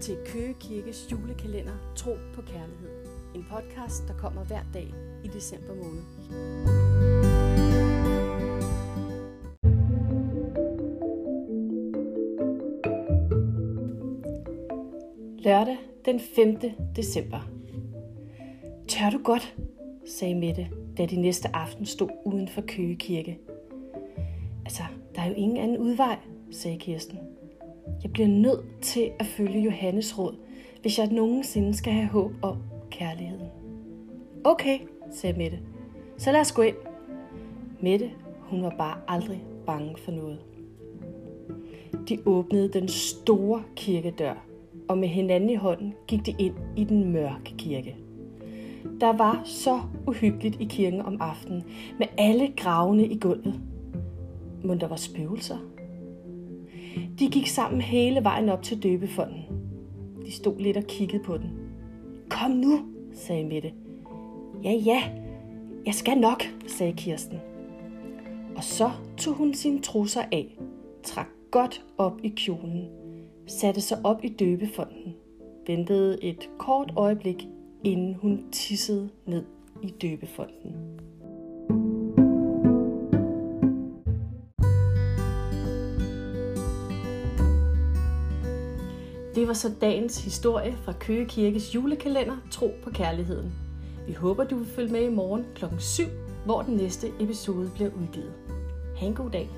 til Køge Kirkes julekalender Tro på Kærlighed. En podcast, der kommer hver dag i december måned. Lørdag den 5. december. Tør du godt, sagde Mette, da de næste aften stod uden for Køge Kirke. Altså, der er jo ingen anden udvej, sagde Kirsten. Jeg bliver nødt til at følge Johannes råd, hvis jeg nogensinde skal have håb om kærligheden. Okay, sagde Mette. Så lad os gå ind. Mette, hun var bare aldrig bange for noget. De åbnede den store kirkedør, og med hinanden i hånden gik de ind i den mørke kirke. Der var så uhyggeligt i kirken om aftenen, med alle gravene i gulvet. Men der var spøgelser. De gik sammen hele vejen op til døbefonden. De stod lidt og kiggede på den. Kom nu, sagde Mette. Ja, ja, jeg skal nok, sagde Kirsten. Og så tog hun sine trusser af, trak godt op i kjolen, satte sig op i døbefonden, ventede et kort øjeblik, inden hun tissede ned i døbefonden. Det var så dagens historie fra Køge Kirkes julekalender Tro på Kærligheden. Vi håber, du vil følge med i morgen kl. 7, hvor den næste episode bliver udgivet. Ha' en god dag.